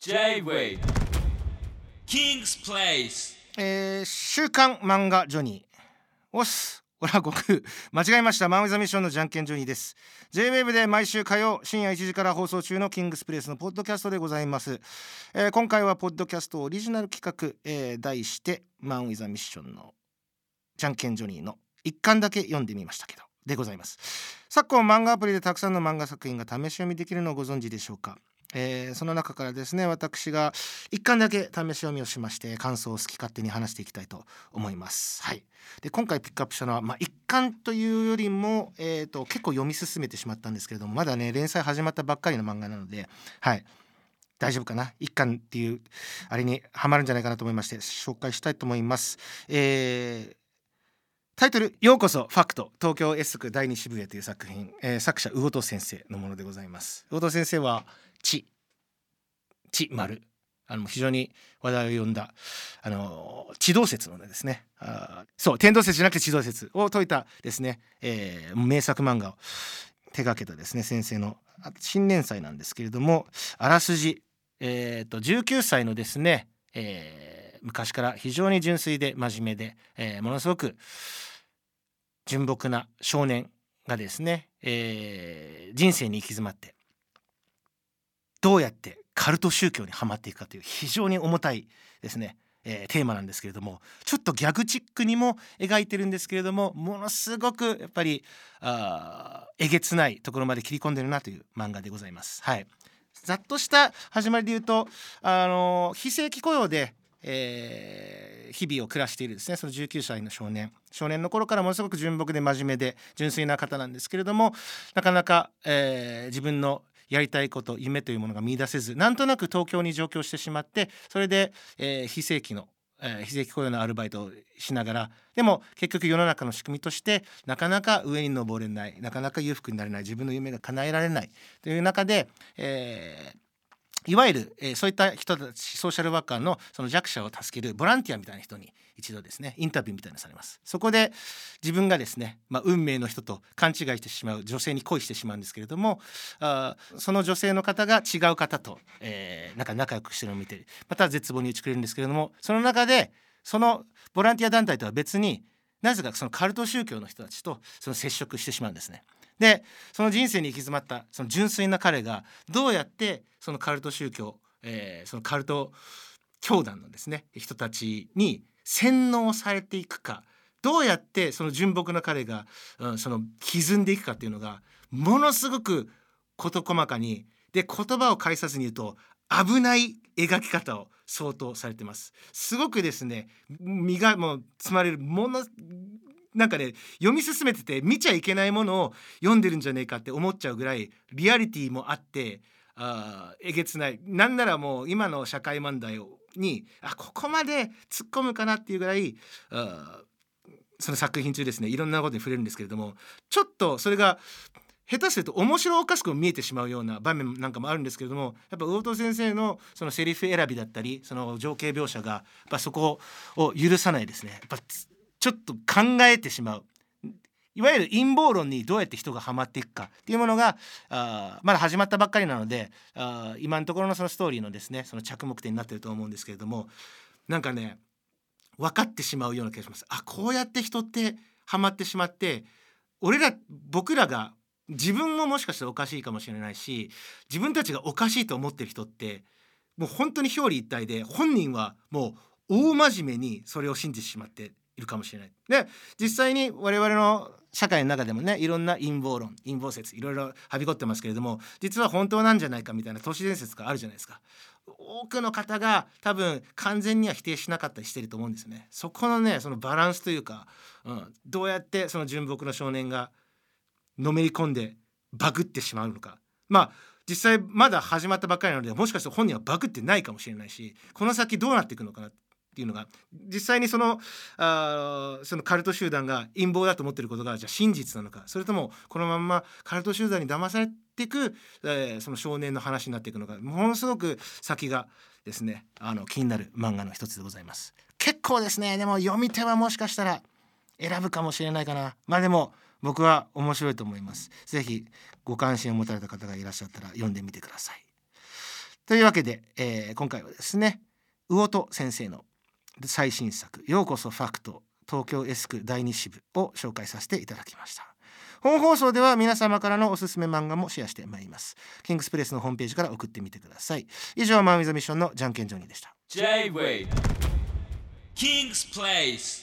J-Way. King's Place. えー、週刊漫画ジョニー。おっす。オラ悟空間違えました。マン・ウィザ・ミッションのじゃんけんジョニーです。J-WAVE で毎週火曜深夜1時から放送中のキングスプレイスのポッドキャストでございます、えー今回はポッドキャストオリジナル企画、えー題してマン・ウィザ・ミッションのじゃんけんジョニーの一巻だけ読んでみましたけどでございます。昨今漫画アプリでたくさんの漫画作品が試し読みできるのをご存知でしょうか？えーその中からですね私が一巻だけ試し読みをしまして感想を好き勝手に話していきたいと思います。はい、で今回ピックアップしたのは、まあ、巻というよりも、えー、と結構読み進めてしまったんですけれどもまだね連載始まったばっかりの漫画なので、はい、大丈夫かな？一巻っていうあれにはまるんじゃないかなと思いまして紹介したいと思います。えータイトル「ようこそファクト。東京 S 区第二渋谷」という作品、えー作者魚戸先生のものでございます。魚戸先生は「地」「地丸」あの非常に話題を呼んだあの地動説のですね。あそう天動説じゃなくて地動説を説いたですね、えー名作漫画を手掛けたですね先生の新連載なんですけれどもあらすじ、えー、と19歳のですね、えー昔から非常に純粋で真面目で、えーものすごく純朴な少年がですね、えー人生に行き詰まってどうやってカルト宗教にはまっていくかという非常に重たいですね、えーテーマなんですけれどもちょっとギャグチックにも描いてるんですけれどもものすごくやっぱりあえげつないところまで切り込んでるなという漫画でございます。はい、ざっとした始まりで言うと、あの非正規雇用で、えー日々を暮らしているですねその19歳の少年。少年の頃からものすごく純朴で真面目で純粋な方なんですけれどもなかなか、えー自分のやりたいこと夢というものが見出せずなんとなく東京に上京してしまってそれで、えー非正規の、え非正規雇用のアルバイトをしながらでも結局世の中の仕組みとしてなかなか上に登れないなかなか裕福になれない自分の夢が叶えられないという中で、えーいわゆる、えーそういった人たちソーシャルワーカーのその弱者を助けるボランティアみたいな人に一度ですねインタビューみたいなのされますそこで自分がですね、まあ、運命の人と勘違いしてしまう女性に恋してしまうんですけれどもあーその女性の方が違う方と、えーなんか仲良くしてるのを見てまた絶望に打ちくれるんですけれどもその中でそのボランティア団体とは別になぜかそのカルト宗教の人たちとその接触してしまうんですね。でその人生に行き詰まったその純粋な彼がどうやってそのカルト宗教、えーそのカルト教団のですね人たちに洗脳されていくかどうやってその純朴な彼が、うん、その歪んでいくかっていうのがものすごく事細かにで言葉を介さずに言うと危ない描き方を相当されてます。すごくですね身がもう積まれるものなんかね読み進めてて見ちゃいけないものを読んでるんじゃねえかって思っちゃうぐらいリアリティもあってあえげつない。なんならもう今の社会問題にあここまで突っ込むかなっていうぐらいその作品中ですねいろんなことに触れるんですけれどもちょっとそれが下手すると面白おかしく見えてしまうような場面なんかもあるんですけれどもやっぱ魚戸先生のそのセリフ選びだったりその情景描写がやっぱそこを許さないですね。やっぱちょっと考えてしまういわゆる陰謀論にどうやって人がハマっていくかっていうものがあまだ始まったばっかりなのであ今のところのそのストーリーのですねその着目点になってると思うんですけれどもなんかね分かってしまうような気がします。あこうやって人ってハマってしまって俺ら僕らが自分ももしかしたらおかしいかもしれないし自分たちがおかしいと思ってる人ってもう本当に表裏一体で本人はもう大真面目にそれを信じてしまっているかもしれない。で実際に我々の社会の中でもねいろんな陰謀論陰謀説いろいろはびこってますけれども実は本当なんじゃないかみたいな都市伝説があるじゃないですか。多くの方が多分完全には否定しなかったりしてると思うんですよね。そこのねそのバランスというか、うん、どうやってその純朴な少年がのめり込んでバグってしまうのかまあ実際まだ始まったばっかりなのでもしかしたら本人はバグってないかもしれないしこの先どうなっていくのかなっていうのが実際にそのあそのカルト集団が陰謀だと思ってることがじゃあ真実なのかそれともこのまんまカルト集団に騙されていく、えーその少年の話になっていくのかものすごく先がですねあの気になる漫画の一つでございます。結構ですねでも読み手はもしかしたら選ぶかもしれないかな。まあでも僕は面白いと思います。ぜひご関心を持たれた方がいらっしゃったら読んでみてください。というわけで、えー今回はですね魚戸先生の最新作「ようこそファクト東京エスク第2支部」を紹介させていただきました。本放送では皆様からのおすすめ漫画もシェアしてまいります。キングスプレスのホームページから送ってみてください。以上マンウィザミッションのじゃんけんジョニーでした。J-Wave King's Place